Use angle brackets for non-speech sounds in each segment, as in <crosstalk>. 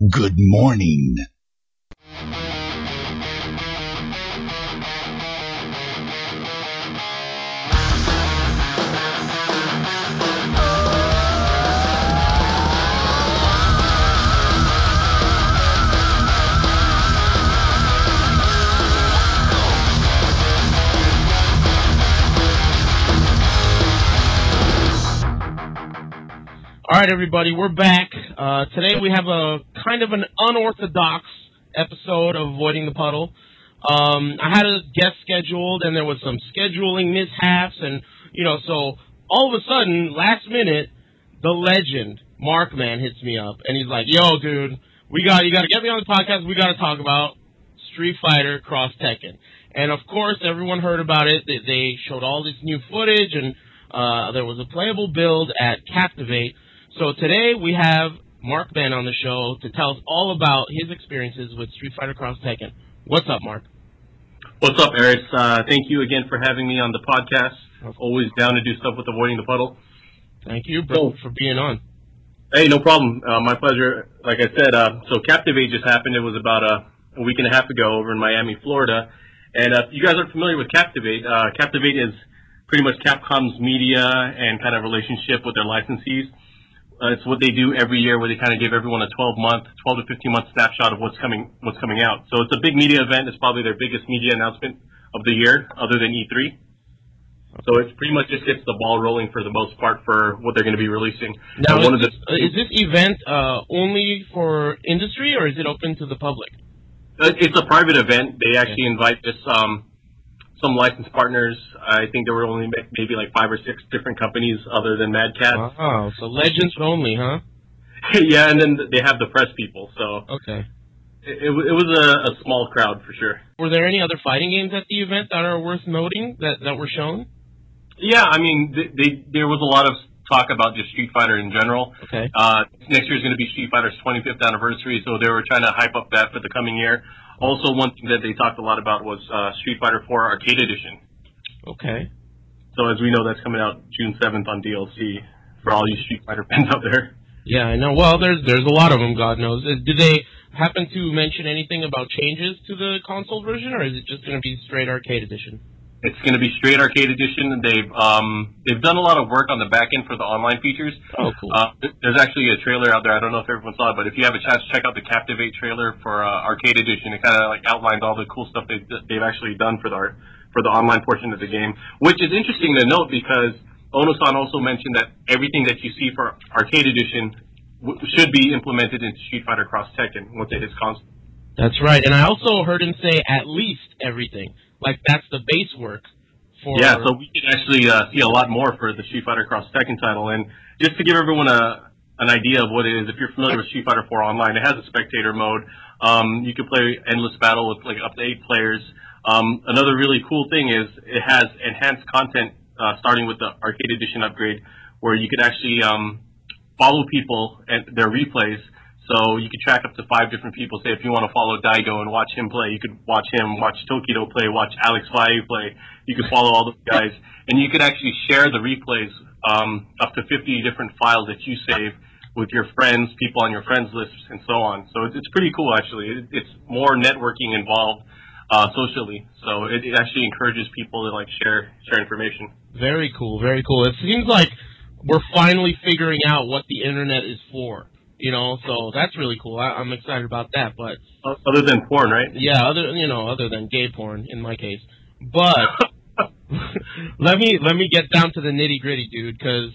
Good morning. All right, everybody, we're back. Uh, today we have a kind of an unorthodox episode of Avoiding the Puddle. Um, I had a guest scheduled, and there was some scheduling mishaps, and you know, so all of a sudden, last minute, the legend Markman hits me up, and he's like, "Yo, dude, we got you got to get me on the podcast. We got to talk about Street Fighter Cross Tekken." And of course, everyone heard about it. They, they showed all this new footage, and uh, there was a playable build at Captivate. So today we have Markman on the show to tell us all about his experiences with Street Fighter Cross Tekken. What's up, Mark? What's up, Aris? Uh, thank you again for having me on the podcast. Always down to do stuff with avoiding the puddle. Thank you, bro, for being on. Hey, no problem. Uh, my pleasure. Like I said, uh, so Captivate just happened. It was about a, a week and a half ago over in Miami, Florida. And uh, if you guys aren't familiar with Captivate, uh, Captivate is pretty much Capcom's media and kind of relationship with their licensees. Uh, it's what they do every year, where they kind of give everyone a 12 month, 12 to 15 month snapshot of what's coming, what's coming out. So it's a big media event. It's probably their biggest media announcement of the year, other than E3. So it pretty much just gets the ball rolling for the most part for what they're going to be releasing. Now, is, the, this, uh, is this event uh, only for industry, or is it open to the public? uh, it's a private event. They actually invite this um, some licensed partners. I think there were only maybe like five or six different companies other than Mad Catz. Wow, so legends only, huh? <laughs> yeah, and then they have the press people. So Okay. it, it, it was a, a small crowd for sure. Were there any other fighting games at the event that are worth noting that, that were shown? Yeah, I mean, they, they, there was a lot of talk about just Street Fighter in general. Okay. Uh, next year is going to be Street Fighter's 25th anniversary, so they were trying to hype up that for the coming year. Also, one thing that they talked a lot about was uh, Street Fighter 4 Arcade Edition. Okay. So as we know, that's coming out June 7th on DLC for all you Street Fighter fans out there. Yeah, I know. Well, there's there's a lot of them. God knows. Uh, Did they happen to mention anything about changes to the console version, or is it just going to be straight arcade edition? It's going to be straight arcade edition. They've um, they've done a lot of work on the back end for the online features. Oh, cool. Uh, there's actually a trailer out there. I don't know if everyone saw it, but if you have a chance, check out the Captivate trailer for uh, Arcade Edition. It kind of like outlines all the cool stuff they've, they've actually done for the art- for the online portion of the game, which is interesting to note because Ono-san also mentioned that everything that you see for Arcade Edition w- should be implemented into Street Fighter Cross Tekken once it hits console. That's right. And I also heard him say at least everything. Like that's the base work for. Yeah, so we could actually uh, see a lot more for the Street Fighter Cross Tekken title. And just to give everyone a an idea of what it is, if you're familiar with Street Fighter 4 Online, it has a spectator mode. Um, you can play endless battle with like up to eight players. Um, another really cool thing is it has enhanced content uh, starting with the Arcade Edition upgrade, where you could actually um, follow people and their replays. So you could track up to five different people. Say if you want to follow Daigo and watch him play, you could watch him, watch Tokido play, watch Alex Valle play. You could follow all those guys, and you could actually share the replays um, up to 50 different files that you save with your friends, people on your friends list, and so on. So it's, it's pretty cool actually. It, it's more networking involved uh, socially, so it, it actually encourages people to like share share information. Very cool. Very cool. It seems like we're finally figuring out what the internet is for. You know, so that's really cool. I, I'm excited about that. But Other than porn, right? yeah, other you know, other than gay porn in my case. But <laughs> let me let me get down to the nitty gritty, dude, because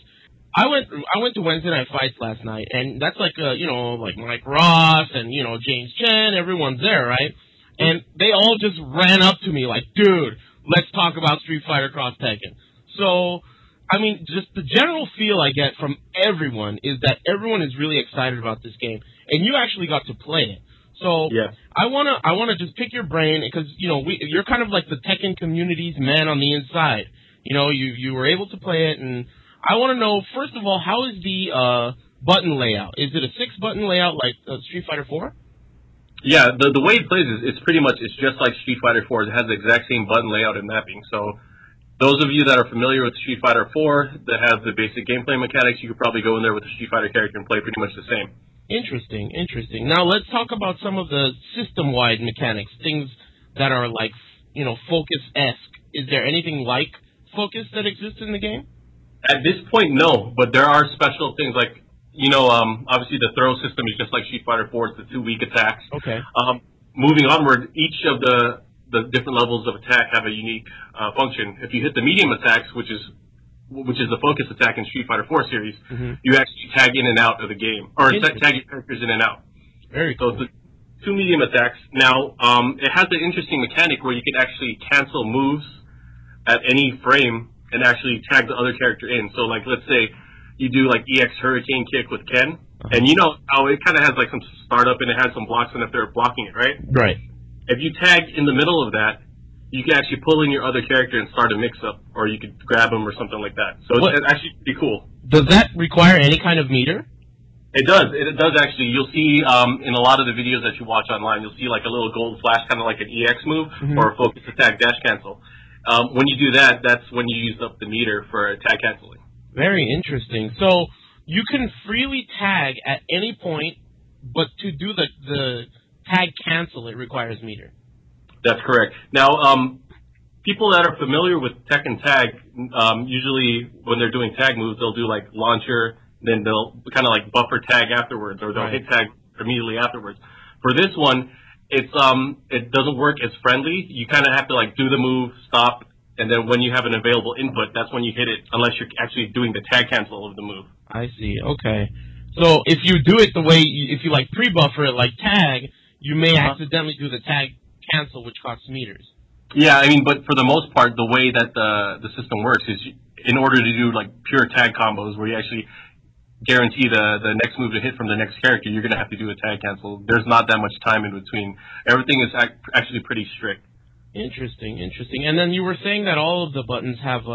I went I went to Wednesday night fights last night, and that's like uh, you know like Mike Ross and you know James Chen, everyone's there, right? And they all just ran up to me like, dude, let's talk about Street Fighter Cross Tekken. So. I mean, just the general feel I get from everyone is that everyone is really excited about this game, and you actually got to play it. So Yes. I wanna I wanna just pick your brain because you know we you're kind of like the Tekken community's man on the inside. You know you you were able to play it, and I want to know first of all how is the uh, button layout? Is it a six button layout like uh, Street Fighter Four? Yeah, the the way it plays is it's pretty much it's just like Street Fighter 4. It has the exact same button layout and mapping. So those of you that are familiar with Street Fighter 4 that have the basic gameplay mechanics, you could probably go in there with the Street Fighter character and play pretty much the same. Interesting, interesting. Now let's talk about some of the system-wide mechanics, things that are like, you know, Focus-esque. Is there anything like Focus that exists in the game? At this point, no, but there are special things like, you know, um, obviously the throw system is just like Street Fighter 4, it's the two weak attacks. Okay. Um, moving onward, each of the the different levels of attack have a unique uh, function. If you hit the medium attacks, which is which is the focus attack in Street Fighter 4 series, Mhm. you actually tag in and out of the game, or tag your characters in and out. Very So cool. the two medium attacks. Now, um, it has an interesting mechanic where you can actually cancel moves at any frame and actually tag the other character in. So, like, let's say you do like EX Hurricane Kick with Ken, and you know how it kind of has like some startup and it has some blocks and if they're blocking it, right? Right. If you tag in the middle of that, you can actually pull in your other character and start a mix-up, or you could grab them or something like that. So it's, What- it's actually pretty cool. Does that require any kind of meter? It does. It does actually. You'll see um, in a lot of the videos that you watch online, you'll see like a little gold flash, kind of like an EX move Mhm. or a focus attack dash cancel. Um, when you do that, that's when you use up the meter for attack canceling. Very interesting. So you can freely tag at any point, but to do the the tag cancel, it requires meter. That's correct. Now, um, people that are familiar with Tekken Tag, um, usually when they're doing tag moves, they'll do like launcher, then they'll kind of like buffer tag afterwards, or they'll Right. hit tag immediately afterwards. For this one, it's um, it doesn't work as friendly. You kind of have to like do the move, stop, and then when you have an available input, that's when you hit it, unless you're actually doing the tag cancel of the move. I see. Okay. So if you do it the way, you, if you like pre-buffer it like tag, you may Uh-huh. accidentally do the tag cancel, which costs meters. Yeah, I mean, but for the most part, the way that the the system works is, in order to do like pure tag combos, where you actually guarantee the the next move to hit from the next character, you're gonna have to do a tag cancel. There's not that much time in between. Everything is ac- actually pretty strict. Interesting, interesting. And then you were saying that all of the buttons have uh,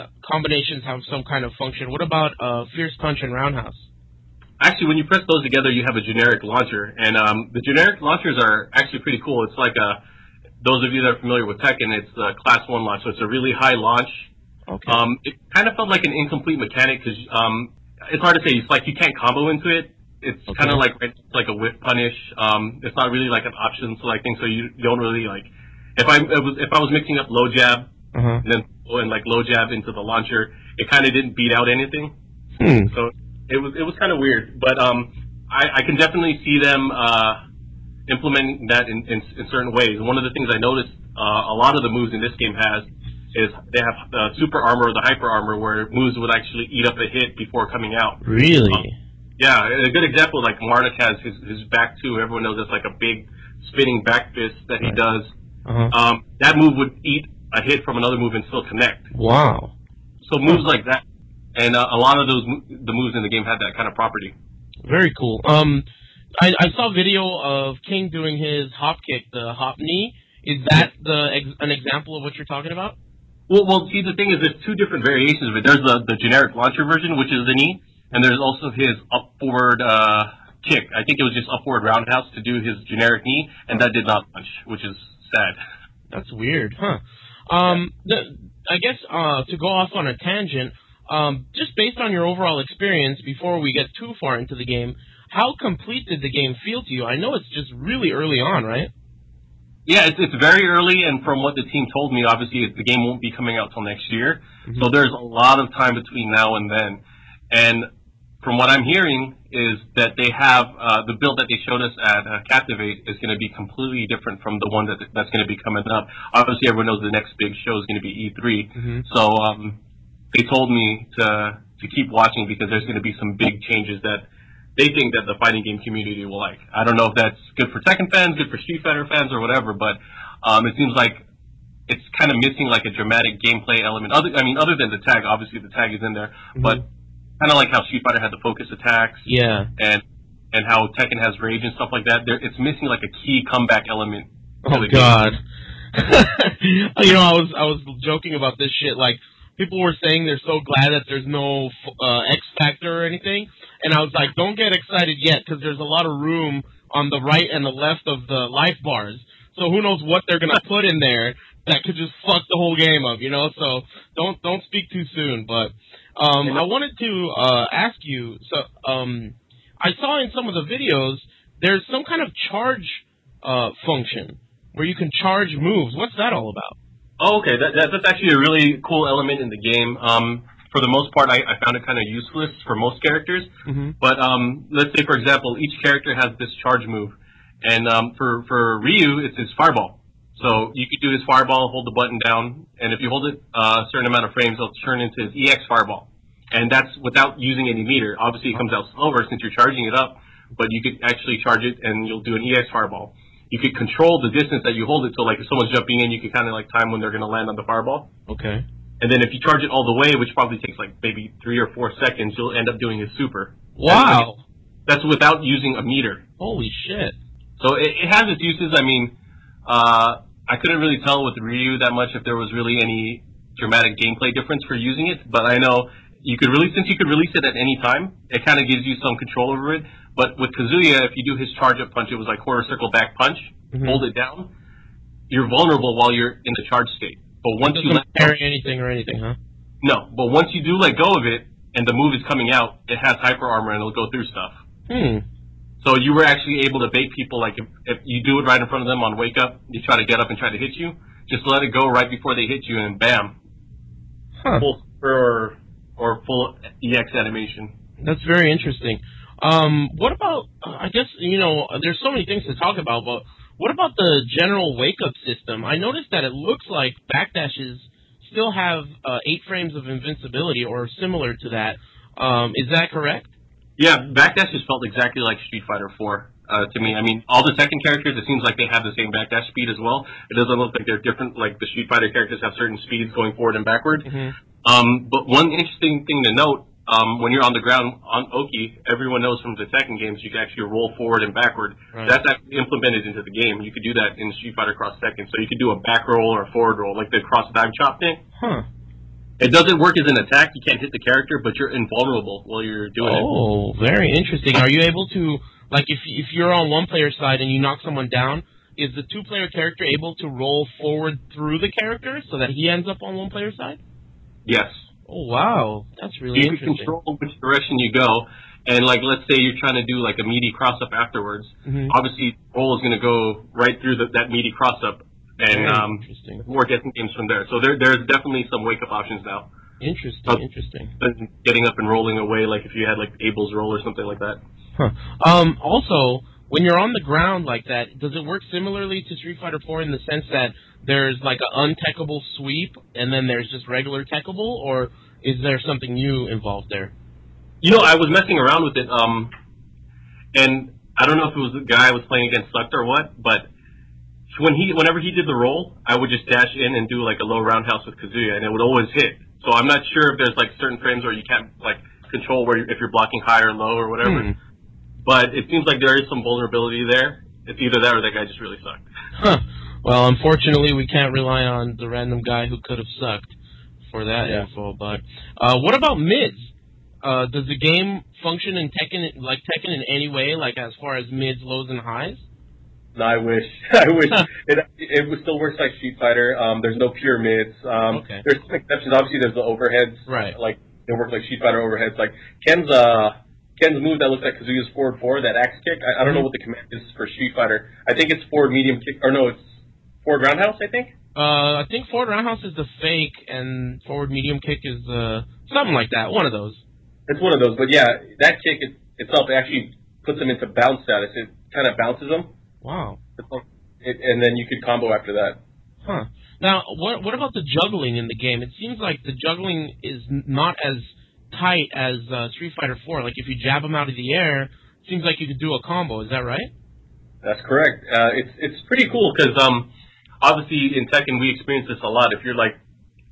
uh, combinations have some kind of function. What about uh, fierce punch and roundhouse? Actually, when you press those together, you have a generic launcher, and um, the generic launchers are actually pretty cool. It's like a those of you that are familiar with Tekken, it's the class one launch, so it's a really high launch. Okay. Um, it kind of felt like an incomplete mechanic because um, it's hard to say. It's like you can't combo into it. It's Okay. kind of like it's like a whiff punish. Um, it's not really like an option selecting, so you, don't really like. If I it was if I was mixing up low jab uh huh. and then and like low jab into the launcher, it kind of didn't beat out anything. Hmm. So it was it was kind of weird, but um, I, I can definitely see them uh, implementing that in, in, in certain ways. One of the things I noticed uh, a lot of the moves in this game has is they have the super armor or the hyper armor where moves would actually eat up a hit before coming out. Really? Yeah, a good example like Marduk has his his back two. Everyone knows that's like a big spinning back fist that he Right. does. Uh huh. Um, that move would eat a hit from another move and still connect. Wow. So moves like that, and uh, a lot of those the moves in the game had that kind of property. Very cool. Um, I, I saw video of King doing his hop kick, the hop knee. Is that the an example of what you're talking about? Well, well, see, the thing is, there's two different variations of it. There's the, the generic launcher version, which is the knee, and there's also his upward uh, kick. I think it was just upward roundhouse to do his generic knee, and that did not punch, which is sad. That's weird, huh? Um, the, I guess uh, to go off on a tangent, um, just based on your overall experience, before we get too far into the game, how complete did the game feel to you? I know it's just really early on, right? Yeah, it's, it's very early, and from what the team told me, obviously the game won't be coming out till next year. So there's a lot of time between now and then. And from what I'm hearing is that they have uh, the build that they showed us at uh, Captivate is going to be completely different from the one that that's going to be coming up. Obviously, everyone knows the next big show is going to be E3. Mhm. So um, they told me to to keep watching because there's going to be some big changes that they think that the fighting game community will like. I don't know if that's good for Tekken fans, good for Street Fighter fans, or whatever, but um, it seems like it's kind of missing like a dramatic gameplay element. Other, I mean, other than the tag, obviously the tag is in there, but kind of like how Street Fighter had the focus attacks Yeah. and and how Tekken has rage and stuff like that. There, it's missing like a key comeback element. Oh. God. <laughs> you know, I was I was joking about this shit. Like people were saying they're so glad that there's no uh, X Factor or anything, and I was like, don't get excited yet because there's a lot of room on the right and the left of the life bars. So who knows what they're gonna put in there that could just fuck the whole game up, you know? So don't don't speak too soon. But um, I wanted to uh, ask you. So um, I saw in some of the videos there's some kind of charge uh, function where you can charge moves. What's that all about? Oh, okay. That, that, that's actually a really cool element in the game. Um, for the most part, I, I found it kind of useless for most characters. Mm-hmm. But um, let's say, for example, each character has this charge move, and um, for for Ryu, it's his fireball. So you could do his fireball, hold the button down, and if you hold it uh, a certain amount of frames, it'll turn into his EX fireball. And that's without using any meter. Obviously, it comes out slower since you're charging it up, but you could actually charge it, and you'll do an EX fireball. You could control the distance that you hold it, so like if someone's jumping in, you can kind of like time when they're going to land on the fireball. Okay. And then if you charge it all the way, which probably takes like maybe three or four seconds, you'll end up doing a super. Wow. That's without using a meter. Holy shit. So it, it has its uses. I mean, uh, I couldn't really tell with Ryu that much if there was really any dramatic gameplay difference for using it, but I know you could really, since you could release it at any time, it kind of gives you some control over it. But with Kazuya, if you do his charge up punch, it was like quarter circle back punch, Mhm. hold it down, you're vulnerable while you're in the charge state. But once you go, carry anything or anything, huh? no, but once you do let go of it and the move is coming out, it has hyper armor and it'll go through stuff. Hmm. So you were actually able to bait people like if, if you do it right in front of them on wake up, they try to get up and try to hit you, just let it go right before they hit you and bam, Huh. full or or full EX animation. That's very interesting. Um, what about? I guess you know, there's so many things to talk about, but what about the general wake up system? I noticed that it looks like backdashes still have uh, eight frames of invincibility or similar to that. Um, is that correct? Yeah, backdash just felt exactly like Street Fighter 4 uh, to me. I mean, all the Tekken characters, it seems like they have the same backdash speed as well. It doesn't look like they're different. Like the Street Fighter characters have certain speeds going forward and backward. Mm-hmm. Um, but one interesting thing to note, um, when you're on the ground on Oki, everyone knows from the Tekken games you can actually roll forward and backward. Right. That's actually implemented into the game. You could do that in Street Fighter Cross Tekken. So you could do a back roll or a forward roll, like the cross dive chop thing. Huh. It doesn't work as an attack. You can't hit the character, but you're invulnerable while you're doing it. Oh, very interesting. Are you able to like if if you're on one player side and you knock someone down? Is the two player character able to roll forward through the character so that he ends up on one player side? Yes. Oh wow, that's really you can interesting. control which direction you go. And like, let's say you're trying to do like a meaty cross up afterwards. Mhm. Obviously, roll is going to go right through the, that meaty cross up, and um, interesting. more getting games from there. So there, there's definitely some wake up options now. Interesting, Uh, interesting. Getting up and rolling away, like if you had like Abel's roll or something like that. Huh. Um, also, when you're on the ground like that, does it work similarly to Street Fighter 4 in the sense that there's like an untechable sweep and then there's just regular techable, or is there something new involved there? You know, I was messing around with it, um, and I don't know if it was the guy I was playing against sucked or what, but when he, whenever he did the roll, I would just dash in and do like a low roundhouse with Kazuya, and it would always hit. So I'm not sure if there's like certain frames where you can't like control where you, if you're blocking high or low or whatever. Hmm. But it seems like there is some vulnerability there. It's either that or that guy just really sucked. Huh. Well, unfortunately, we can't rely on the random guy who could have sucked for that Yeah. info. But uh, what about mids? Uh, does the game function in Tekken like Tekken in any way, like as far as mids, lows, and highs? No, I wish. <laughs> I wish it it would still works like Street Fighter. Um, there's no pure mids. Um, Okay. There's some exceptions. Obviously, there's the overheads. Right. Like they work like Street Fighter overheads. Like Ken's uh Ken's move that looks like Kazuya's forward four, that axe kick. I, I don't know Mhm. what the command is for Street Fighter. I think it's forward medium kick. Or no, it's forward roundhouse. I think. Uh, I think forward roundhouse is the fake, and forward medium kick is uh something like that. One of those. It's one of those. But yeah, that kick it, itself actually puts them into bounce status. It kind of bounces them, Wow. it, and then you could combo after that. Huh. Now, what what about the juggling in the game? It seems like the juggling is not as tight as uh, Street Fighter 4. Like if you jab them out of the air, seems like you could do a combo. Is that right? That's correct. Uh, it's it's pretty cool because um, obviously in Tekken we experience this a lot. If you're like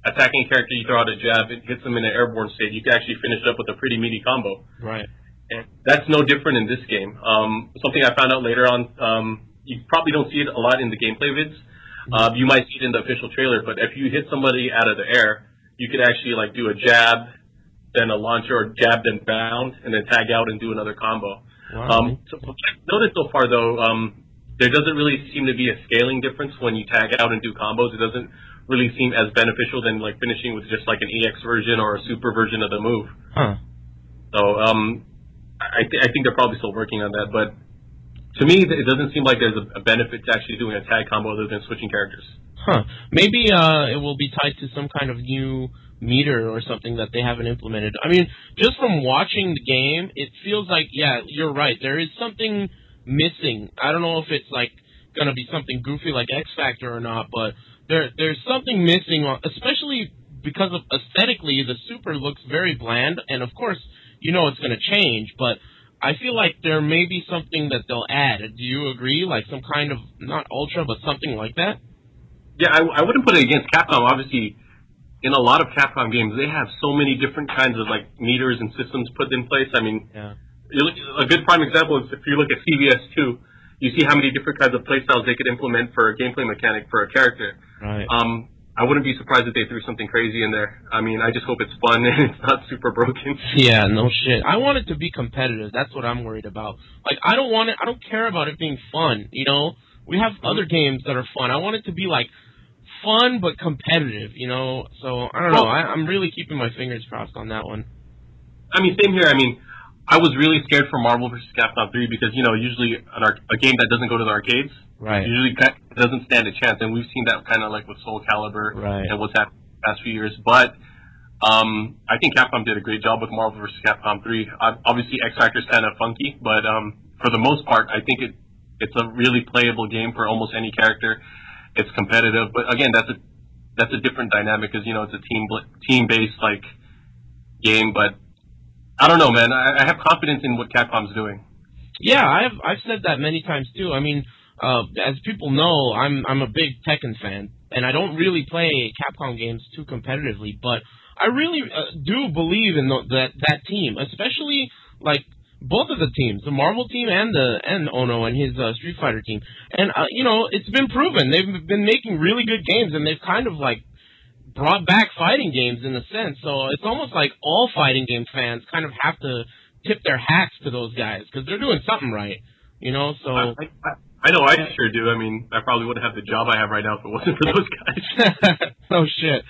attacking a character, you throw out a jab, it hits them in an airborne state. You can actually finish it up with a pretty meaty combo. Right. And that's no different in this game. Um, something I found out later on, um, you probably don't see it a lot in the gameplay vids. Uh, you might see it in the official trailer, but if you hit somebody out of the air, you could actually like do a jab, then a launcher, or jab then bound, and then tag out and do another combo. Wow. Um, so what I've noticed so far though, um, there doesn't really seem to be a scaling difference when you tag out and do combos. It doesn't really seem as beneficial than like finishing with just like an EX version or a super version of the move. huh. So um, I, th- I think they're probably still working on that, but to me, it doesn't seem like there's a, a benefit to actually doing a tag combo other than switching characters. Huh. Maybe uh, it will be tied to some kind of new meter or something that they haven't implemented. I mean, just from watching the game, it feels like yeah, you're right. There is something missing. I don't know if it's like gonna be something goofy like X Factor or not, but there there's something missing, uh, especially because of aesthetically the super looks very bland, and of course you know it's gonna change, but I feel like there may be something that they'll add. Do you agree? Like some kind of not ultra, but something like that. Yeah, I, I wouldn't put it against Capcom. Obviously, in a lot of Capcom games, they have so many different kinds of like meters and systems put in place. I mean, yeah. look, a good prime example is if you look at CVS two, you see how many different kinds of playstyles they could implement for a gameplay mechanic for a character. Right. Um, I wouldn't be surprised if they threw something crazy in there. I mean, I just hope it's fun <laughs> and it's not super broken. Yeah, no shit. I want it to be competitive. That's what I'm worried about. Like, I don't want it. I don't care about it being fun. You know, we have other games that are fun. I want it to be like fun but competitive. You know, so I don't know. I, I'm really keeping my fingers crossed on that one. I mean, same here. I mean, I was really scared for Marvel vs. Capcom 3 because you know usually an ar- a game that doesn't go to the arcades Right. usually doesn't stand a chance, and we've seen that kind of like with Soul Calibur Right. and what's happened the past few years. But um, I think Capcom did a great job with Marvel vs. Capcom 3. Uh, obviously, X Factor's kind of funky, but um, for the most part, I think it it's a really playable game for almost any character. It's competitive, but again, that's a that's a different dynamic because you know it's a team team based like game. But I don't know, man. I, I have confidence in what Capcom's doing. Yeah, I've I've said that many times too. I mean, uh, as people know, I'm I'm a big Tekken fan, and I don't really play Capcom games too competitively, but I really uh, do believe in the, that that team, especially like both of the teams, the Marvel team and the and Ono and his uh, Street Fighter team. And uh, you know, it's been proven they've been making really good games, and they've kind of like brought back fighting games in a sense. So it's almost like all fighting game fans kind of have to tip their hats to those guys because they're doing something right. You know, so I, I, I know I sure do. I mean, I probably wouldn't have the job I have right now if it wasn't for those guys. <laughs> oh shit.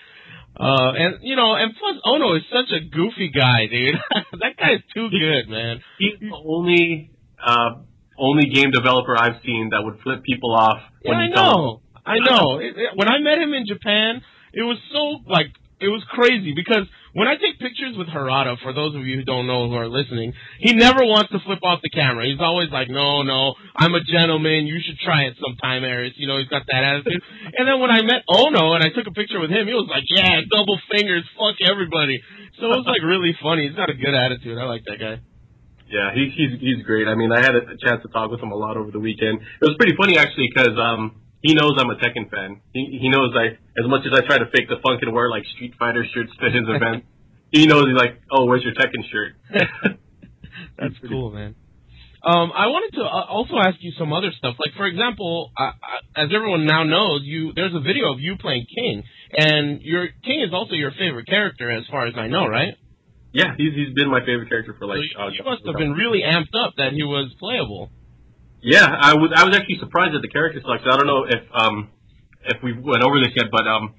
Uh, and you know, and plus Ono is such a goofy guy, dude. <laughs> that guy is too good, man. He's the only uh, only game developer I've seen that would flip people off Yeah, when I tell them. know. I know. It, it- when I met him in Japan, it was so like it was crazy because when I take pictures with Harada, for those of you who don't know who are listening, he never wants to flip off the camera. He's always like, "No, no, I'm a gentleman. You should try it sometime, Aris." You know, he's got that attitude. and then when I met Ono and I took a picture with him, he was like, "Yeah, double fingers, fuck everybody." So it was like really funny. He's got a good attitude. I like that guy. Yeah, he's he's he's great. I mean, I had a chance to talk with him a lot over the weekend. It was pretty funny actually because um, he knows I'm a Tekken fan. He he knows I as much as I try to fake the funk and wear like Street Fighter shirts to his event. <laughs> He knows he's like, oh, where's your Tekken shirt? <laughs> That's cool, man. Um, I wanted to uh, also ask you some other stuff. Like, for example, uh, uh, as everyone now knows, you there's a video of you playing King, and your King is also your favorite character, as far as I know, right? Yeah, he's he's been my favorite character for like. so uh, you must have been really amped up that he was playable. Yeah, I was I was actually surprised at the character selection. I don't know if um if we went over this yet, but um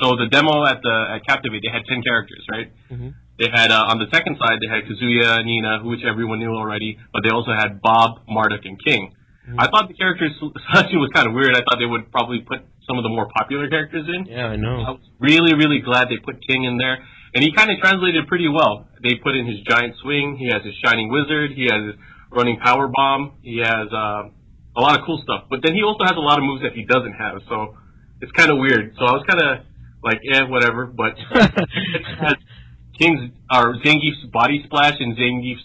so the demo at the at Captivate they had ten characters, right? Mhm. They had uh, on the second side they had Kazuya, Nina, which everyone knew already, but they also had Bob, Marduk, and King. Mhm. I thought the character <laughs> selection was kind of weird. I thought they would probably put some of the more popular characters in. Yeah, I know. I was really, really glad they put King in there. And he kind of translated pretty well. They put in his giant swing. He has his shining wizard. He has his running power bomb. He has uh, a lot of cool stuff. But then he also has a lot of moves that he doesn't have. So it's kind of weird. So I was kind of like, eh, whatever. But <laughs> King's or Zangief's body splash and Zangief's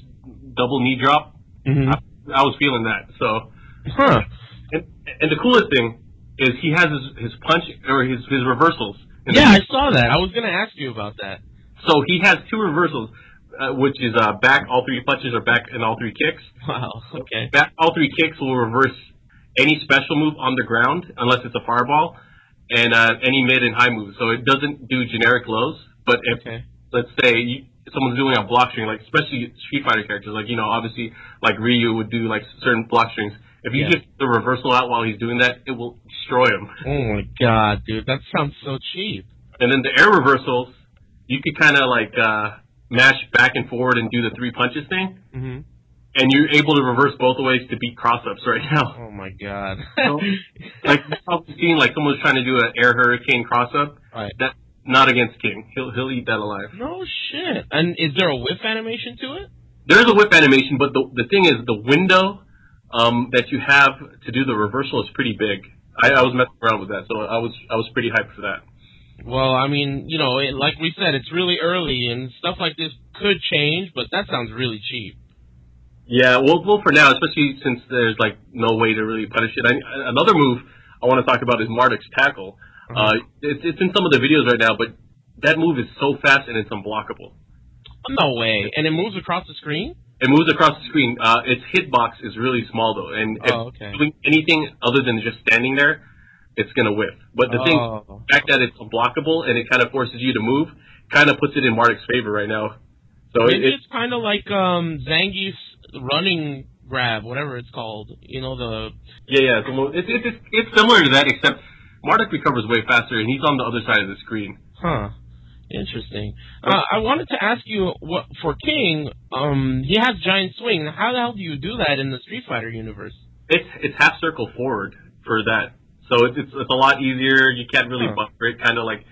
double knee drop. hmm I, I was feeling that. So Huh. and, and the coolest thing is he has his, his punch or his his reversals. Yeah, I saw that. I was gonna ask you about that. So he has two reversals, uh, which is uh, back all three punches or back and all three kicks. <laughs> Wow. Okay. Back all three kicks will reverse any special move on the ground unless it's a fireball, and uh, any mid and high moves. So it doesn't do generic lows. But if Okay. let's say you, someone's doing a block string, like especially Street Fighter characters, like you know obviously like Ryu would do like certain block strings. If you Yeah. just the reversal out while he's doing that, it will destroy him. Oh my god, dude, that sounds so cheap. And then the air reversals, you could kind of like uh, mash back and forward and do the three punches thing. hmm and you're able to reverse both ways to beat cross ups right now. <laughs> Oh my god. <laughs> So, like you've probably seen like someone's trying to do an air hurricane cross up. Right. That not against King. He'll he'll eat that alive. no shit. And is there a whiff animation to it? There's a whiff animation, but the the thing is the window um, that you have to do the reversal is pretty big. I, I was messing around with that, so I was I was pretty hyped for that. Well, I mean, you know, it, like we said, it's really early and stuff like this could change, but that sounds really cheap. Yeah, well, well, for now, especially since there's like no way to really punish it. I, another move I want to talk about is Marduk's tackle. Uh, it's, it's in some of the videos right now, but that move is so fast and it's unblockable. No way. And it moves across the screen? It moves across the screen. Uh, its hitbox is really small though, and Oh, okay. doing anything other than just standing there, it's gonna whiff. But the thing, Oh. the fact that it's unblockable and it kind of forces you to move, kind of puts it in Marduk's favor right now. So it, it's kind of like um Zangief's running grab, whatever it's called. You know the yeah, yeah, it's, it's, it's it's similar to that, except Marduk recovers way faster, and he's on the other side of the screen. huh. Interesting. Uh, I wanted to ask you what for King. Um, he has giant swing. How the hell do you do that in the Street Fighter universe? It's it's half circle forward for that, so it's it's, it's a lot easier. You can't really Huh. buffer it, kind of like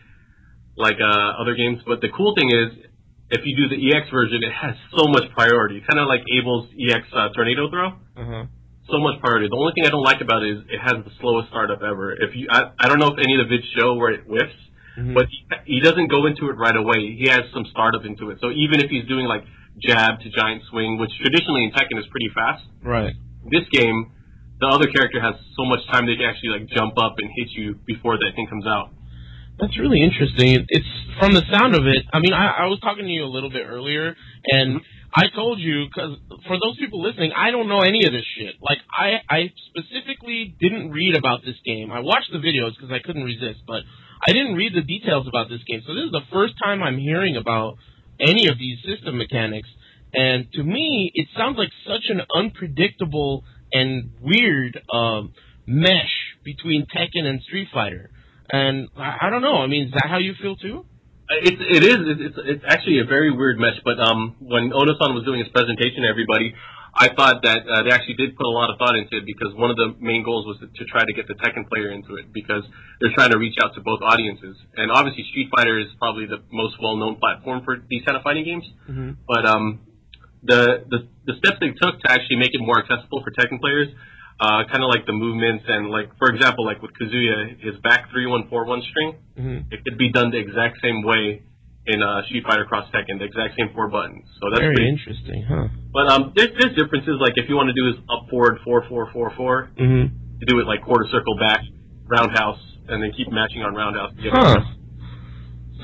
like uh, other games. But the cool thing is, if you do the EX version, it has so much priority, kind of like Abel's EX uh, tornado throw. Huh. So much priority. The only thing I don't like about it is it has the slowest startup ever. If you, I, I don't know if any of the vids show where it whiffs, Mhm. but he, he doesn't go into it right away. He has some startup into it. So even if he's doing like jab to giant swing, which traditionally in Tekken is pretty fast, Right. this game, the other character has so much time they can actually like jump up and hit you before that thing comes out. That's really interesting. It's from the sound of it. I mean, I, I was talking to you a little bit earlier, and I told you because for those people listening, I don't know any of this shit. Like, I I specifically didn't read about this game. I watched the videos because I couldn't resist, but I didn't read the details about this game. So this is the first time I'm hearing about any of these system mechanics. And to me, it sounds like such an unpredictable and weird um, mesh between Tekken and Street Fighter. And I, I don't know. I mean, is that how you feel too? Uh, It's it is it's it's, it's actually a very weird mesh. But um, when Onosan was doing his presentation to everybody, I thought that uh, they actually did put a lot of thought into it because one of the main goals was to, to try to get the Tekken player into it because they're trying to reach out to both audiences. And obviously, Street Fighter is probably the most well-known platform for these kind of fighting games. Mm-hmm. But um, the, the the steps they took to actually make it more accessible for Tekken players, uh, kind of like the movements and like for example, like with Kazuya, his back three one four one string, Mm-hmm. it could be done the exact same way in uh, Street Fighter Cross Tekken, the exact same four buttons. So that's Very pretty. interesting, huh? But um, there's there's differences. Like if you want to do is up forward four four four four, Mm-hmm. you do it like quarter circle back, roundhouse, and then keep matching on roundhouse. to get. Huh.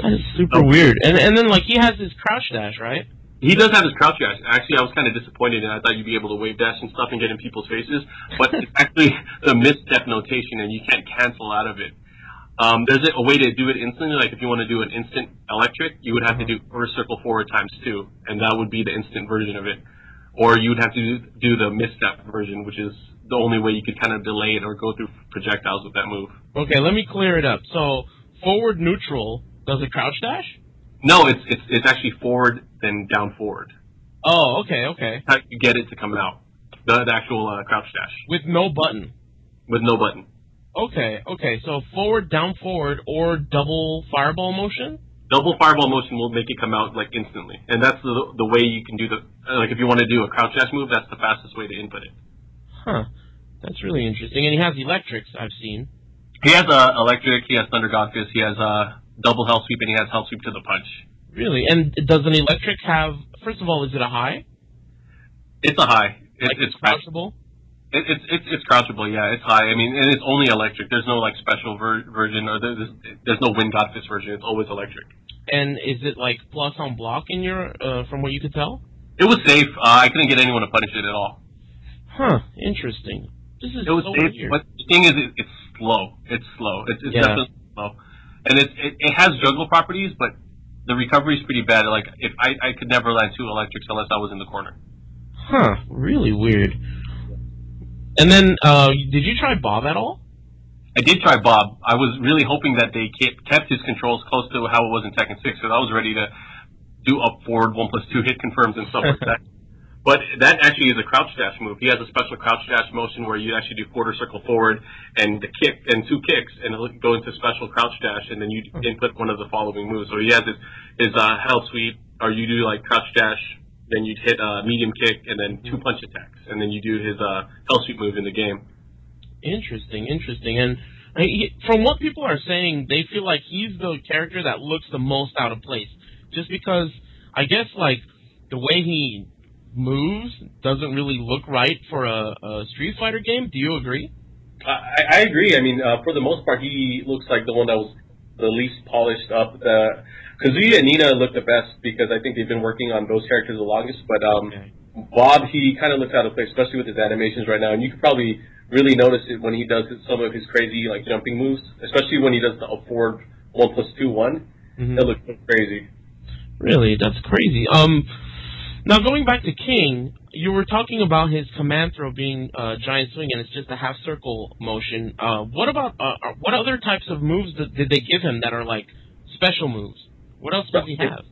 That is super Oh. weird. And and then like he has his crouch dash, right? He does have his crouch dash. Actually, I was kind of disappointed, and I thought you'd be able to wave dash and stuff and get in people's faces. But it's <laughs> actually <laughs> the mist step notation, and you can't cancel out of it. Um, there's a, way to do it instantly. Like if you want to do an instant electric, you would have to do reverse circle forward times two, and that would be the instant version of it. Or you would have to do, do the mist step version, which is the only way you could kind of delay it or go through projectiles with that move. Okay, let me clear it up. So forward neutral does a crouch dash? No, it's it's it's actually forward then down forward. Oh, okay, okay. How you get it to come out. The, the actual uh, crouch dash With no button. with no button. Okay, okay. So forward, down, forward, or double fireball motion. Double fireball motion will make it come out like instantly, and that's the the way you can do the uh, like if you want to do a crouch dash move, that's the fastest way to input it. Huh. That's really interesting. And he has electrics. I've seen. He has uh, electric, he has thunder god fist, he has uh, double hell sweep, and he has hell sweep to the punch. Really? And does an electric have? First of all, is it a high? It's a high. It, like it's it's crouchable. It, it's it's it's crouchable, yeah. It's high. I mean, and it's only electric. There's no like special ver- version, or there's there's no wind god fist version. It's always electric. And is it like plus on block in your? Uh, from what you could tell. It was safe. Uh, I couldn't get anyone to punish it at all. Huh. Interesting. This is It was so safe, weird. but the thing is, it, it's slow. It's slow. It's, it's Yeah. definitely slow, and it, it it has juggle properties, but the recovery is pretty bad. Like if I I could never land two electrics unless I was in the corner. Huh. Really weird. And then, uh, did you try Bob at all? I did try Bob. I was really hoping that they kept kept his controls close to how it was in Tekken 6, so I was ready to do up forward one plus two hit confirms and stuff like that. But that actually is a crouch dash move. He has a special crouch dash motion where you actually do quarter circle forward and the kick and two kicks and it'll go into special crouch dash and then you input one of the following moves. So he has his, his uh, hell sweep or you do like crouch dash, then you'd hit a medium kick and then two punch attacks and then you do his uh, hell sweep move in the game. Interesting, interesting. And I, he, from what people are saying, they feel like he's the character that looks the most out of place, just because I guess like the way he moves doesn't really look right for a, a Street Fighter game. Do you agree? I, I agree. I mean, uh, for the most part, he looks like the one that was the least polished up. The Kazuya and Nina look the best because I think they've been working on those characters the longest. But um, okay. Bob, he kind of looks out of place, especially with his animations right now. And you can probably really notice it when he does some of his crazy like jumping moves, especially when he does the forward one plus two one. Mm-hmm. That looks crazy. Really, that's crazy. Um, now, going back to King, you were talking about his command throw being a giant swing, and it's just a half circle motion. Uh, what about uh, uh, what other types of moves did, did, they give him that are like special moves? What else does he have?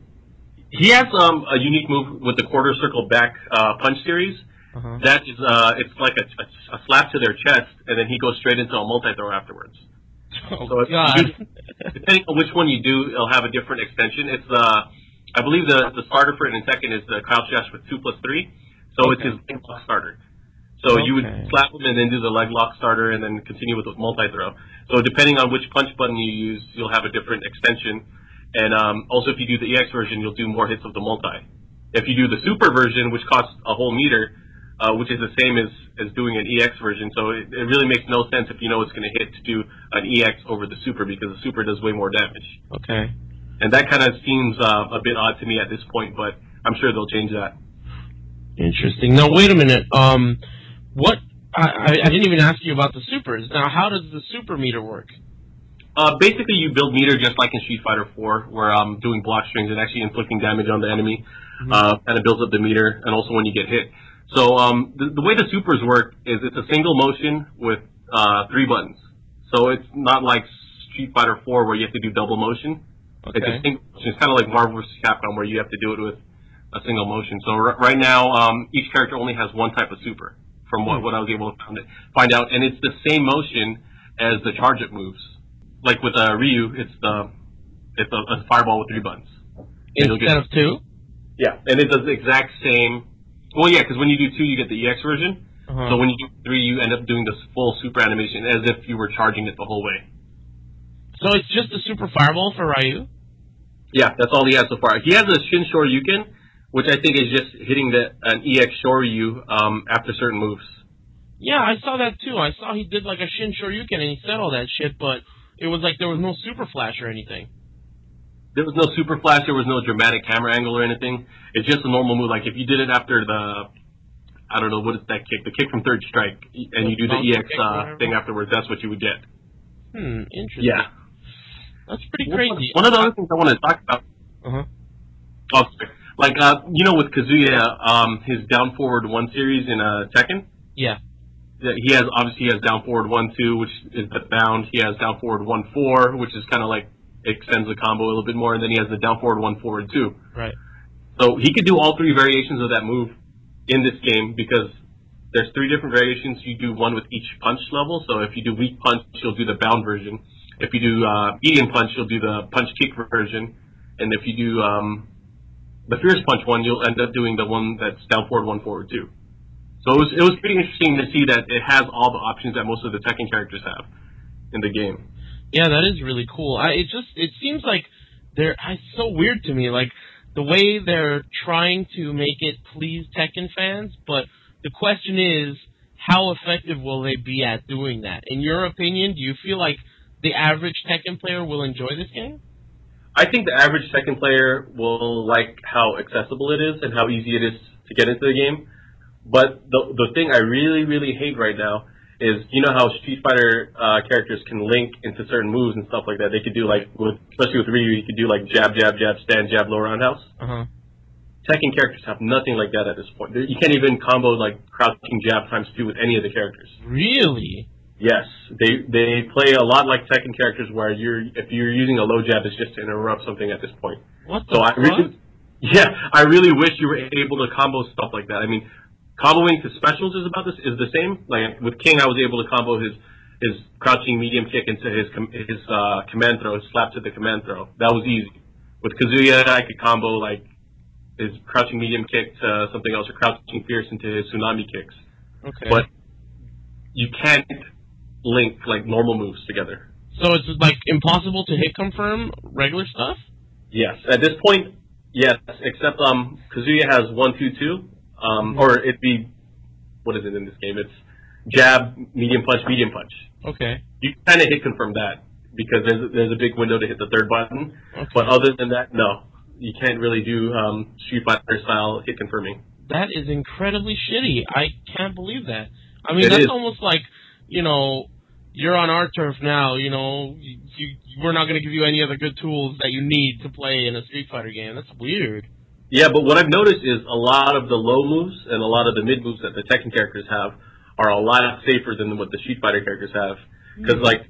He has um, a unique move with the quarter circle back uh, punch series. Uh-huh. That is, uh, it's like a, a, a, slap to their chest, and then he goes straight into a multi throw afterwards. <laughs> Oh so God! You, depending on which one you do, it'll have a different extension. It's uh, I believe the the starter for it in Tekken is the crouch dash with two plus three. So okay. it's his leg lock starter. So okay. you would slap him and then do the leg lock starter and then continue with the multi throw. So depending on which punch button you use, you'll have a different extension. And um, also if you do the EX version, you'll do more hits of the multi. If you do the super version, which costs a whole meter, uh, which is the same as, as doing an EX version, so it, it really makes no sense if you know it's going to hit to do an EX over the super because the super does way more damage. Okay and that kind of seems uh, a bit odd to me at this point, but I'm sure they'll change that. Interesting. Now, wait a minute. Um, what? I, I didn't even ask you about the supers. Now, how does the super meter work? Uh, basically, you build meter just like in Street Fighter 4, where I'm um, doing block strings and actually inflicting damage on the enemy, mm-hmm. uh, and it builds up the meter, and also when you get hit. So um, the, the way the supers work is it's a single motion with uh, three buttons. So it's not like Street Fighter 4 where you have to do double motion. Okay. It's, single, it's kind of like Marvel vs. Capcom where you have to do it with a single motion. So r- right now, um, each character only has one type of super from what, hmm. what I was able to find out, and it's the same motion as the charge it moves. Like with uh, Ryu, it's the it's a, a fireball with three buttons. Instead of two. Yeah, and it does the exact same. Well, yeah, because when you do two, you get the EX version. Uh-huh. So when you do three, you end up doing this full super animation as if you were charging it the whole way. So it's just a super fireball for Ryu? Yeah, that's all he has so far. He has a Shin Shoryuken, which I think is just hitting the an EX Shoryu um, after certain moves. Yeah, I saw that too. I saw he did like a Shin Shoryuken and he said all that shit, but it was like there was no super flash or anything. There was no super flash. There was no dramatic camera angle or anything. It's just a normal move. Like if you did it after the, I don't know what is that kick, the kick from Third Strike, and you do the EX uh, thing afterwards, that's what you would get. Hmm, interesting. Yeah. That's pretty crazy. One of the other things I want to talk about. Uh-huh. Oh, like uh, you know, with Kazuya, um, his down forward one series in uh, Tekken. Yeah. He has obviously he has down forward one two, which is the bound. He has down forward one four, which is kind of like extends the combo a little bit more, and then he has the down forward one forward two. Right. So he could do all three variations of that move in this game because there's three different variations. You do one with each punch level. So if you do weak punch, you'll do the bound version. If you do uh, medium punch, you'll do the punch kick version, and if you do um, the fierce punch one, you'll end up doing the one that's down forward, one forward two. So it was it was pretty interesting to see that it has all the options that most of the Tekken characters have in the game. Yeah, that is really cool. I it just it seems like they're it's so weird to me, like the way they're trying to make it please Tekken fans, but the question is how effective will they be at doing that? In your opinion, do you feel like the average Tekken player will enjoy this game? I think the average Tekken player will like how accessible it is and how easy it is to get into the game. But the the thing I really really hate right now is you know how Street Fighter uh, characters can link into certain moves and stuff like that. They could do like with especially with Ryu, you could do like jab jab jab stand jab low roundhouse. Uh-huh. Tekken characters have nothing like that at this point. You can't even combo like crouching jab times two with any of the characters. Really? Yes, they they play a lot like Tekken characters, where you're if you're using a low jab, it's just to interrupt something at this point. What the so fuck? I really, Yeah, I really wish you were able to combo stuff like that. I mean, comboing to specials is about this is the same. Like with King, I was able to combo his his crouching medium kick into his his uh, command throw, his slap to the command throw. That was easy. With Kazuya, I could combo like his crouching medium kick to something else, or crouching fierce into his tsunami kicks. Okay. But you can't link like normal moves together. so it's like impossible to hit confirm regular stuff. Yes, at this point, yes. Except um, Kazuya has one two two, um, or it'd be what is it in this game? It's jab, medium punch, medium punch. Okay. You kind of hit confirm that because there's a, there's a big window to hit the third button. Okay. But other than that, no, you can't really do um, Street Fighter style hit confirming. That is incredibly shitty. I can't believe that. I mean, It that's is. almost like, you know, you're on our turf now. You know, you, you, we're not going to give you any other good tools that you need to play in a Street Fighter game. That's weird. Yeah, but what I've noticed is a lot of the low moves and a lot of the mid moves that the Tekken characters have are a lot safer than what the Street Fighter characters have. Because like,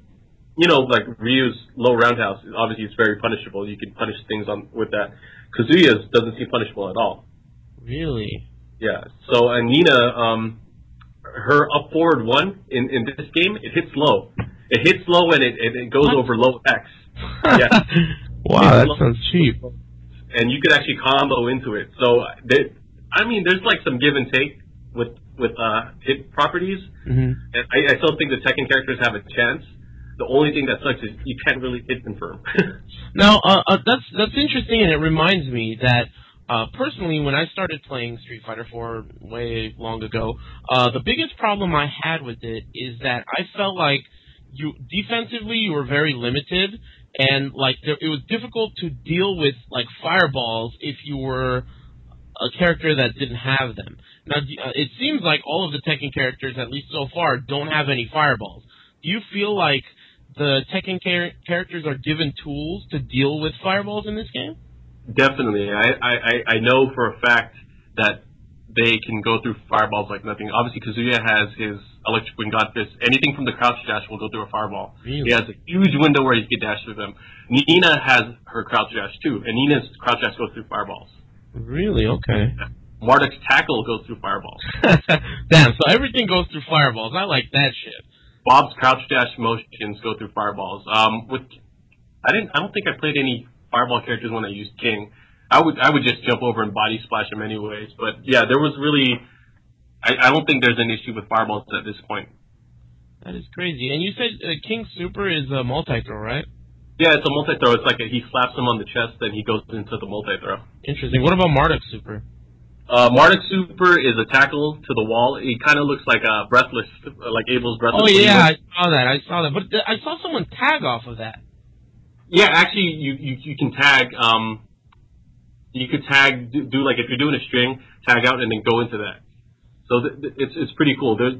you know, like Ryu's low roundhouse, obviously it's very punishable. You can punish things on with that. Kazuya's doesn't seem punishable at all. Really? Yeah. So and Nina, um, her up forward one in in this game, it hits low. It hits low and it it, it goes What? over low X. <laughs> Yeah. wow, that It's sounds cheap. and you could actually combo into it. So, they, I mean, there's like some give and take with with uh, hit properties, hmm and I, I still think the Tekken characters have a chance. The only thing that sucks is you can't really hit confirm. <laughs> Now, uh, uh, that's that's interesting, and it reminds me that uh, personally, when I started playing Street Fighter 4 way long ago, uh, the biggest problem I had with it is that I felt like you defensively you were very limited, and like there, it was difficult to deal with like fireballs if you were a character that didn't have them. Now, uh, it seems like all of the Tekken characters, at least so far, don't have any fireballs. Do you feel like the Tekken char- characters are given tools to deal with fireballs in this game? Definitely, I, I I- know for a fact that they can go through fireballs like nothing. Obviously, Kazuya has his electric wind god fist. Anything from the crouch dash will go through a fireball. Really? He has a huge window where he can dash through them. Nina has her crouch dash too, and Nina's crouch dash goes through fireballs. Really? Okay. Marduk's tackle goes through fireballs. <laughs> Damn. So everything goes through fireballs. I like that shit. Bob's crouch dash motions go through fireballs. Um, with I didn't. I don't think I played any fireball characters when I used King. I would. I would just jump over and body splash him anyways. But yeah, there was really. I, I don't think there's an issue with fireballs at this point. That is crazy. And you said uh, King Super is a multi throw, right? Yeah, it's a multi throw. It's like a, he slaps him on the chest, then he goes into the multi throw. Interesting. What about Marduk Super? Uh, Marduk Super is a tackle to the wall. He kind of looks like a breathless, like Abel's breathless. Oh yeah, I saw that. I saw that. But th- I saw someone tag off of that. Yeah, actually, you, you you can tag. Um, you could tag do, do like if you're doing a string, tag out and then go into that. So th- th- it's it's pretty cool. There's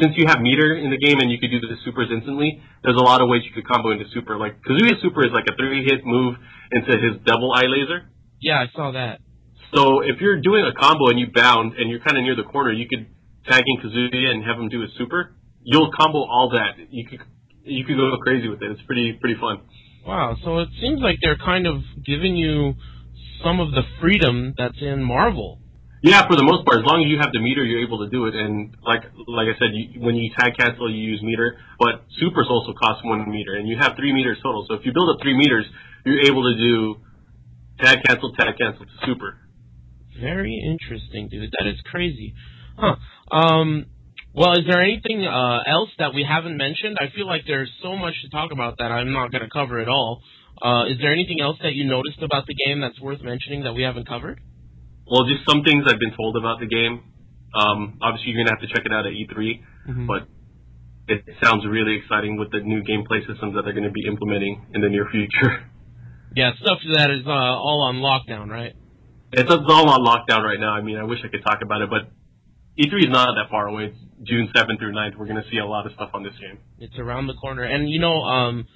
since you have meter in the game and you could do the supers instantly. There's a lot of ways you could combo into super. Like Kazuya Super is like a three hit move into his double eye laser. Yeah, I saw that. So if you're doing a combo and you bound and you're kind of near the corner, you could tag in Kazuya and have him do a super. You'll combo all that. You could you could go crazy with it. It's pretty pretty fun. Wow. So it seems like they're kind of giving you some of the freedom that's in Marvel. Yeah, for the most part, as long as you have the meter, you're able to do it. And like like I said, you, when you tag cancel, you use meter. But supers also cost one meter, and you have three meters total. So if you build up three meters, you're able to do tag cancel, tag cancel to super. Very interesting, dude. That is crazy. Huh. Um. Well, is there anything uh, else that we haven't mentioned? I feel like there's so much to talk about that I'm not going to cover it all. Uh, is there anything else that you noticed about the game that's worth mentioning that we haven't covered? Well, just some things I've been told about the game. Um, obviously, you're gonna have to check it out at E3, Mhm. but it sounds really exciting with the new gameplay systems that they're going to be implementing in the near future. <laughs> Yeah, stuff that is uh, all on lockdown, right? It's, it's all on lockdown right now. I mean, I wish I could talk about it, but E3 is not that far away. June 7th through 9th. We're going to see a lot of stuff on this game. It's around the corner. And you know, um,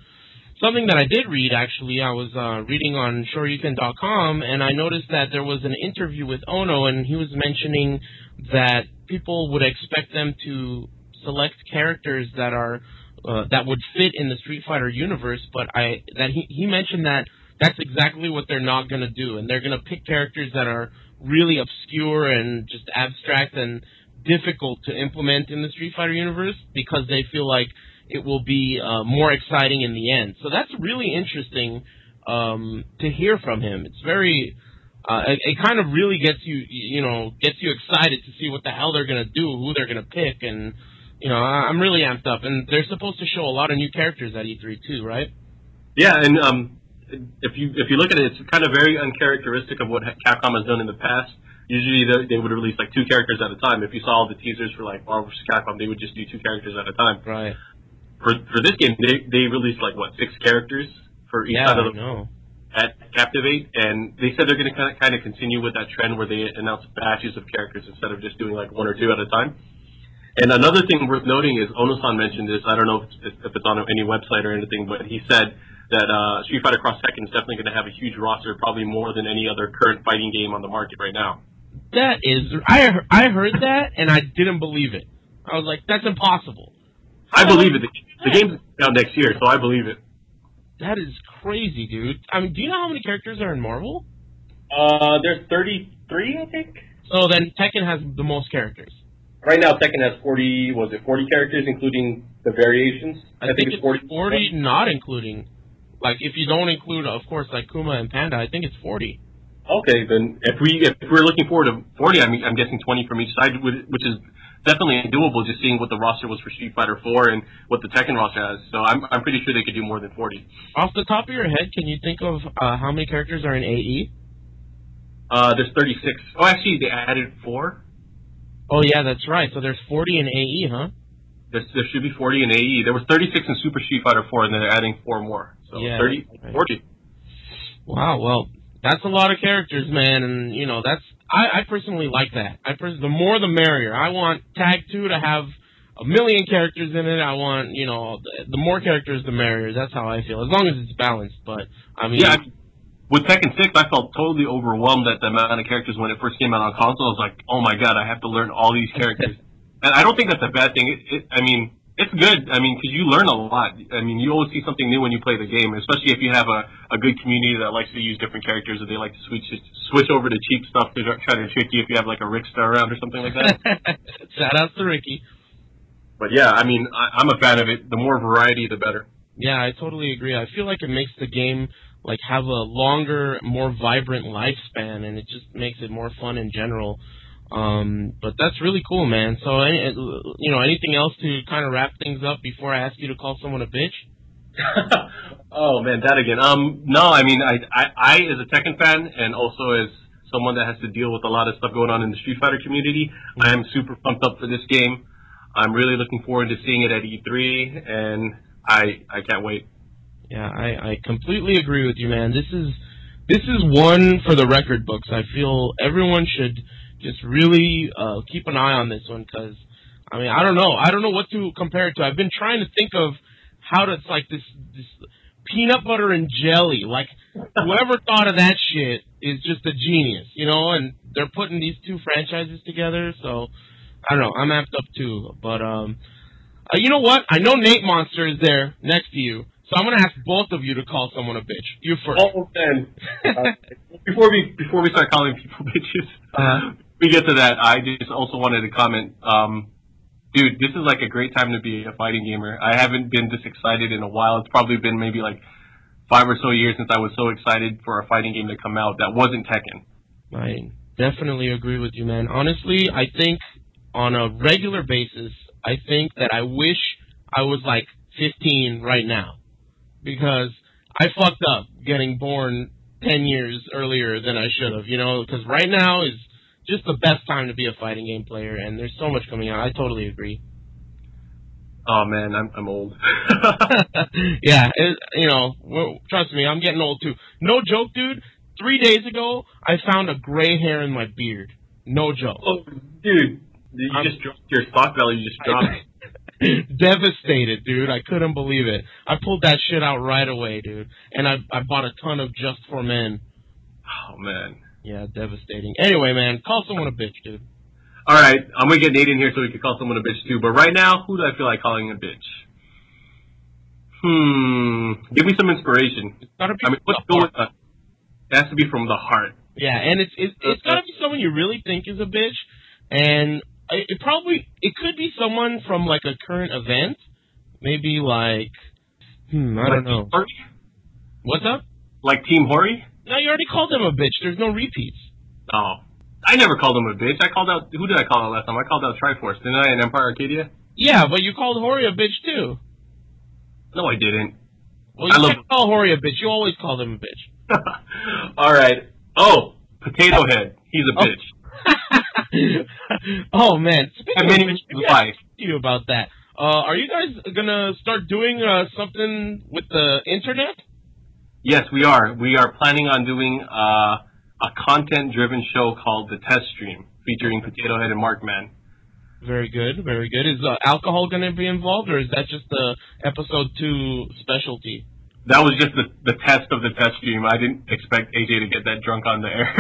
something that I did read actually, I was uh, reading on Shoryuken.com, and I noticed that there was an interview with Ono, and he was mentioning that people would expect them to select characters that are uh, that would fit in the Street Fighter universe, but I that he he mentioned that that's exactly what they're not going to do, and they're going to pick characters that are really obscure and just abstract and difficult to implement in the Street Fighter universe because they feel like it will be uh, more exciting in the end. So that's really interesting um, to hear from him. It's very, uh, it, it, kind of really gets you, you know, gets you excited to see what the hell they're gonna do, who they're gonna pick, and you know, I'm really amped up. And they're supposed to show a lot of new characters at E3 too, right? Yeah, and um, if you if you look at it, it's kind of very uncharacteristic of what Capcom has done in the past. Usually they, they would release like two characters at a time. If you saw all the teasers for like Marvel vs. Capcom, they would just do two characters at a time. Right for for this game, they they released like what six characters for each yeah, side of the know. at Captivate, and they said they're going to kind of kind of continue with that trend where they announce batches of characters instead of just doing like one or two at a time. And another thing worth noting is Ono-san mentioned this. I don't know if it's, if it's on any website or anything, but he said that uh, Street Fighter Cross Tekken is definitely going to have a huge roster, probably more than any other current fighting game on the market right now. That is, I I heard that and I didn't believe it. I was like, that's impossible. I believe it. The game's out next year, so I believe it. That is crazy, dude. I mean, do you know how many characters are in Marvel? Uh, there's 33, I think. So then Tekken has the most characters. Right now, Tekken has 40. Was it 40 characters, including the variations? I, I think, think, it's 40. 40, not including. Like, if you don't include, of course, like Kuma and Panda, I think it's 40. Okay, then if we if we're looking forward to 40, I mean, I'm guessing 20 from each side, which is definitely doable just seeing what the roster was for Street Fighter 4 and what the Tekken roster has. So I'm I'm pretty sure they could do more than 40. Off the top of your head, can you think of uh, how many characters are in AE? Uh, there's 36. Oh, actually, they added four. Oh yeah, that's right. So there's 40 in AE, huh? There, there should be 40 in AE. There was 36 in Super Street Fighter 4, and then they're adding four more. So yeah, 30, right. 40. Wow. Well, that's a lot of characters, man, and you know that's I, I personally like that. I pers- the more the merrier. I want Tag Two to have a million characters in it. I want you know the, the more characters, the merrier. That's how I feel. As long as it's balanced. But I mean, yeah. With Tekken 6, I felt totally overwhelmed at the amount of characters when it first came out on console. I was like, oh my god, I have to learn all these characters. <laughs> and I don't think that's a bad thing. It, it, I mean, it's good. I mean, because you learn a lot. I mean, you always see something new when you play the game, especially if you have a, a good community that likes to use different characters, or they like to switch switch over to cheap stuff to try to trick you if you have like a Rickster around or something like that. <laughs> Shout out to Ricky. But yeah, I mean, I, I'm a fan of it. The more variety, the better. Yeah, I totally agree. I feel like it makes the game like have a longer, more vibrant lifespan, and it just makes it more fun in general. Um, but that's really cool, man. So, any, you know, anything else to kind of wrap things up before I ask you to call someone a bitch? <laughs> oh man, that again. Um, no, I mean, I, I, I, as a Tekken fan, and also as someone that has to deal with a lot of stuff going on in the Street Fighter community, mm-hmm. I am super pumped up for this game. I'm really looking forward to seeing it at E3, and I, I can't wait. Yeah, I, I completely agree with you, man. This is, this is one for the record books. I feel everyone should just really uh, keep an eye on this one because I mean I don't know I don't know what to compare it to. I've been trying to think of how to it's like this this peanut butter and jelly. Like whoever <laughs> thought of that shit is just a genius, you know. And they're putting these two franchises together, so I don't know. I'm amped up too. But um, uh, you know what? I know Nate Monster is there next to you. So I'm gonna ask both of you to call someone a bitch. You first. Oh, then. <laughs> Uh, before we before we start calling people <laughs> bitches, uh-huh we get to that, I just also wanted to comment. Um, dude, this is like a great time to be a fighting gamer. I haven't been this excited in a while. It's probably been maybe like five or so years since I was so excited for a fighting game to come out that wasn't Tekken. I definitely agree with you, man. Honestly, I think on a regular basis, I think that I wish I was like 15 right now because I fucked up getting born 10 years earlier than I should have, you know, because right now is just the best time to be a fighting game player, and there's so much coming out. I totally agree. Oh man, I'm I'm old. <laughs> <laughs> yeah, it, you know, well, trust me, I'm getting old too. No joke, dude. Three days ago, I found a gray hair in my beard. No joke. Oh, dude, you I'm, just dropped your stock value. You just dropped. <laughs> devastated, dude. I couldn't believe it. I pulled that shit out right away, dude. And I I bought a ton of Just for Men. Oh man. Yeah, devastating. Anyway, man, call someone a bitch, dude. All right, I'm gonna get Nate in here so we can call someone a bitch too. But right now, who do I feel like calling a bitch? Hmm. Give me some inspiration. It's gotta be. I mean, from let's the heart. It has to be from the heart. Yeah, and it's it's, it's gotta be someone you really think is a bitch, and it, it probably it could be someone from like a current event, maybe like hmm I like don't know what's up. Like Team Hori? No, you already called them a bitch. There's no repeats. Oh. I never called him a bitch. I called out. Who did I call out last time? I called out Triforce, didn't I? In Empire Arcadia? Yeah, but you called Hori a bitch too. No, I didn't. Well, you love- can't call Hori a bitch. You always call them a bitch. <laughs> All right. Oh, Potato Head. He's a Oh. bitch. <laughs> oh man, speaking I of mean, maybe was I like, should talk to you about that. Uh, are you guys gonna start doing uh, something with the internet? Yes, we are. We are planning on doing uh, a content-driven show called The Test Stream, featuring Potato Head and Markman. Very good, very good. Is uh, alcohol gonna be involved, or is that just the episode two specialty? That was just the, the test of the test stream. I didn't expect AJ to get that drunk on the air.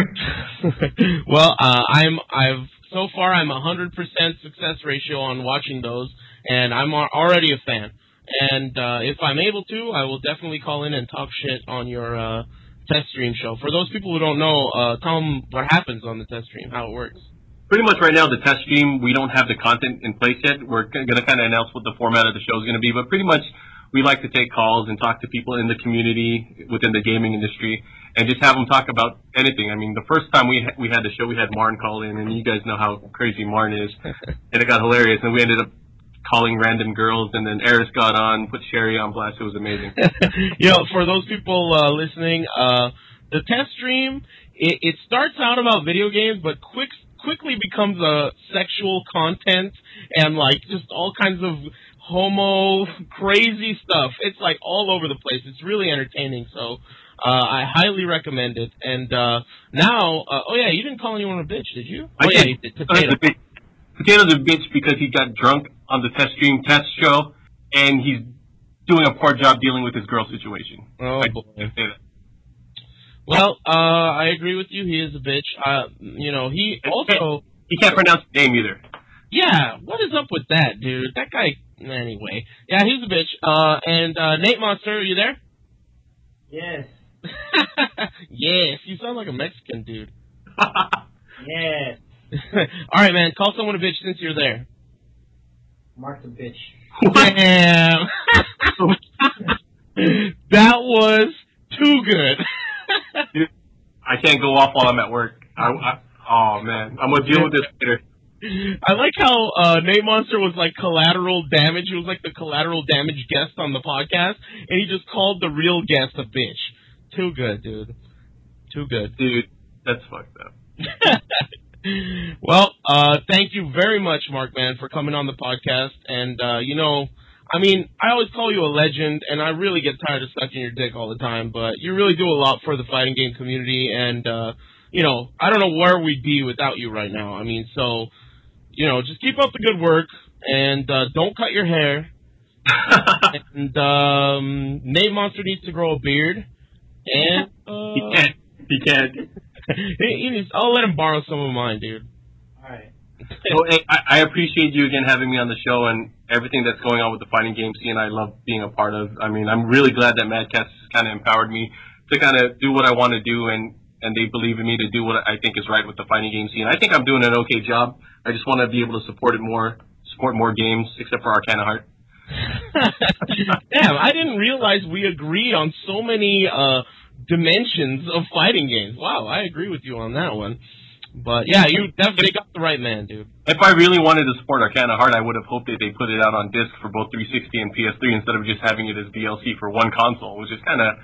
<laughs> well, uh, I'm I've so far I'm a hundred percent success ratio on watching those, and I'm already a fan. And uh, if I'm able to, I will definitely call in and talk shit on your uh, test stream show. For those people who don't know, uh, tell them what happens on the test stream, how it works. Pretty much right now, the test stream, we don't have the content in place yet. We're going to kind of announce what the format of the show is going to be, but pretty much we like to take calls and talk to people in the community within the gaming industry and just have them talk about anything. I mean, the first time we ha- we had the show, we had Marn call in, and you guys know how crazy Marn is, <laughs> and it got hilarious. And we ended up calling random girls, and then Aris got on, put Sherry on blast. It was amazing. <laughs> you know, for those people uh, listening, uh, the test stream it, it starts out about video games, but quick quickly becomes a sexual content and like just all kinds of homo crazy stuff. It's like all over the place. It's really entertaining. So uh, I highly recommend it. And uh, now, uh, oh yeah, you didn't call anyone a bitch, did you? I oh yeah, did. you did. Potato. A bitch. Potato's a bitch because he got drunk on the test stream test show, and he's doing a poor job dealing with his girl situation. Oh I boy. can say that. Well, uh, I agree with you. He is a bitch. Uh, you know, he also. He can't pronounce the name either. Yeah, what is up with that, dude? That guy. Anyway, yeah, he's a bitch. Uh, and uh, Nate Monster, are you there? Yes. <laughs> yes, you sound like a Mexican dude. <laughs> Yes. <laughs> All right, man, call someone a bitch since you're there. Mark the bitch. Damn, <laughs> that was too good. <laughs> I can't go off while I'm at work. I, I, oh man, I'm gonna deal with this later. I like how uh, Nate Monster was like collateral damage. He was like the collateral damage guest on the podcast, and he just called the real guest a bitch. Too good, dude. Too good. Dude, that's fucked up. Well, uh, thank you very much, Markman, for coming on the podcast. And uh, you know, I mean, I always call you a legend, and I really get tired of sucking your dick all the time. But you really do a lot for the fighting game community, and uh, you know, I don't know where we'd be without you right now. I mean, so you know, just keep up the good work, and uh, don't cut your hair. <laughs> And um, Nate Monster needs to grow a beard, and uh, he can't. He can't. <laughs> he, he needs. I'll let him borrow some of mine, dude. Alright. <laughs> So hey, I, I appreciate you again having me on the show and everything that's going on with the fighting game scene. I love being a part of. I mean, I'm really glad that Mad Catz kind of empowered me to kind of do what I want to do, and and they believe in me to do what I think is right with the fighting game scene. I think I'm doing an okay job. I just want to be able to support it more, support more games, except for Arcana Heart. <laughs> Damn, I didn't realize we agree on so many uh, dimensions of fighting games. Wow, I agree with you on that one. But yeah, you definitely got the right man, dude. If I really wanted to support Arcana Heart, I would have hoped that they put it out on disc for both 360 and PS3 instead of just having it as DLC for one console, which is kind of,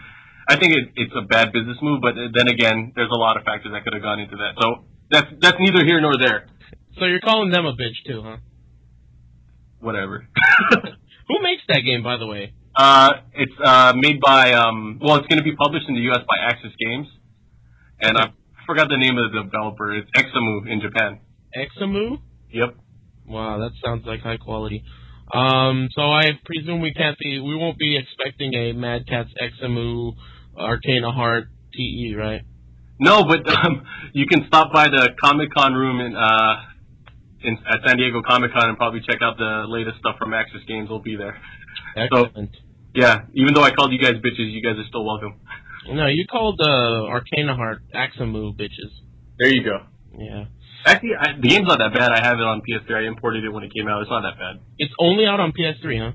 I think it, it's a bad business move. But then again, there's a lot of factors that could have gone into that. So that's that's neither here nor there. So you're calling them a bitch too, huh? Whatever. <laughs> <laughs> Who makes that game, by the way? Uh, it's uh, made by um, well, it's going to be published in the U.S. by Aksys Games, and I forgot the name of the developer. It's Examu in Japan. Examu? Yep. Wow, that sounds like high quality. Um, so I presume we can't be, we won't be expecting a Mad Catz Examu Arcana Heart TE, right? No, but um, <laughs> you can stop by the Comic Con room in uh in at San Diego Comic Con and probably check out the latest stuff from Aksys Games. We'll be there. Excellent. Yeah, even though I called you guys bitches, you guys are still welcome. No, you called uh, Arcana Heart Examu bitches. There you go. Yeah. Actually, I, the game's not that bad. I have it on PS3. I imported it when it came out. It's not that bad. It's only out on PS3, huh?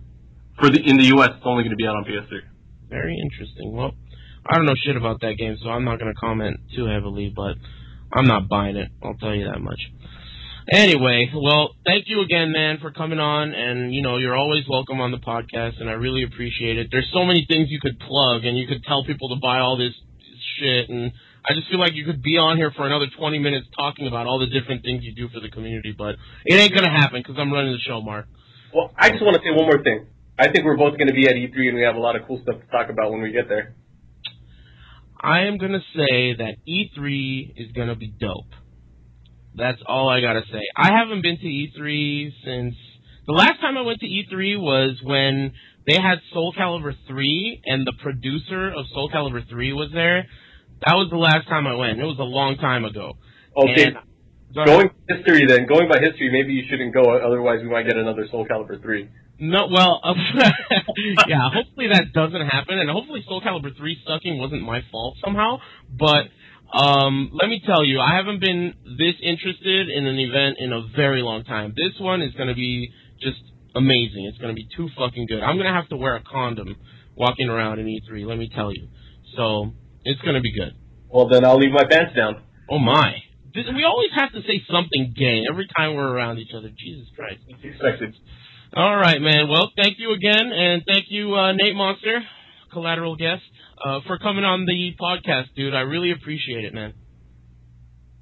For the in the US, it's only going to be out on PS3. Very interesting. Well, I don't know shit about that game, so I'm not going to comment too heavily, but I'm not buying it. I'll tell you that much. Anyway, well, thank you again, man, for coming on, and you know you're always welcome on the podcast, and I really appreciate it. There's so many things you could plug, and you could tell people to buy all this shit, and I just feel like you could be on here for another 20 minutes talking about all the different things you do for the community, but it ain't gonna happen because I'm running the show, Mark. Well, I just want to say one more thing. I think we're both going to be at E3, and we have a lot of cool stuff to talk about when we get there. I am gonna say that E3 is gonna be dope. That's all I gotta say. I haven't been to E3 since the last time I went to E3 was when they had Soul Calibur 3 and the producer of Soul Calibur 3 was there. That was the last time I went. It was a long time ago. Oh, okay, And- Go ahead. going by history then, going by history, maybe you shouldn't go. Otherwise, we might get another Soul Calibur 3. No, well, <laughs> yeah. Hopefully that doesn't happen, and hopefully Soul Calibur three sucking wasn't my fault somehow. But um, let me tell you, I haven't been this interested in an event in a very long time. This one is going to be just amazing. It's going to be too fucking good. I'm going to have to wear a condom walking around in E3. Let me tell you. So it's going to be good. Well, then I'll leave my pants down. Oh my. We always have to say something gay every time we're around each other. Jesus Christ. It's expected. All right, man. Well, thank you again, and thank you, uh, Nate Monster, collateral guest, uh, for coming on the podcast, dude. I really appreciate it, man.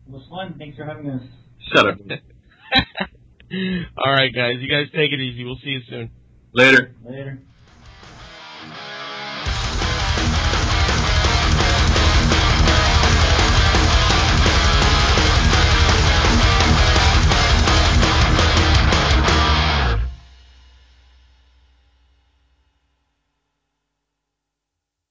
It was fun. Thanks for having us. Shut up. <laughs> All right, guys. You guys take it easy. We'll see you soon. Later. Later.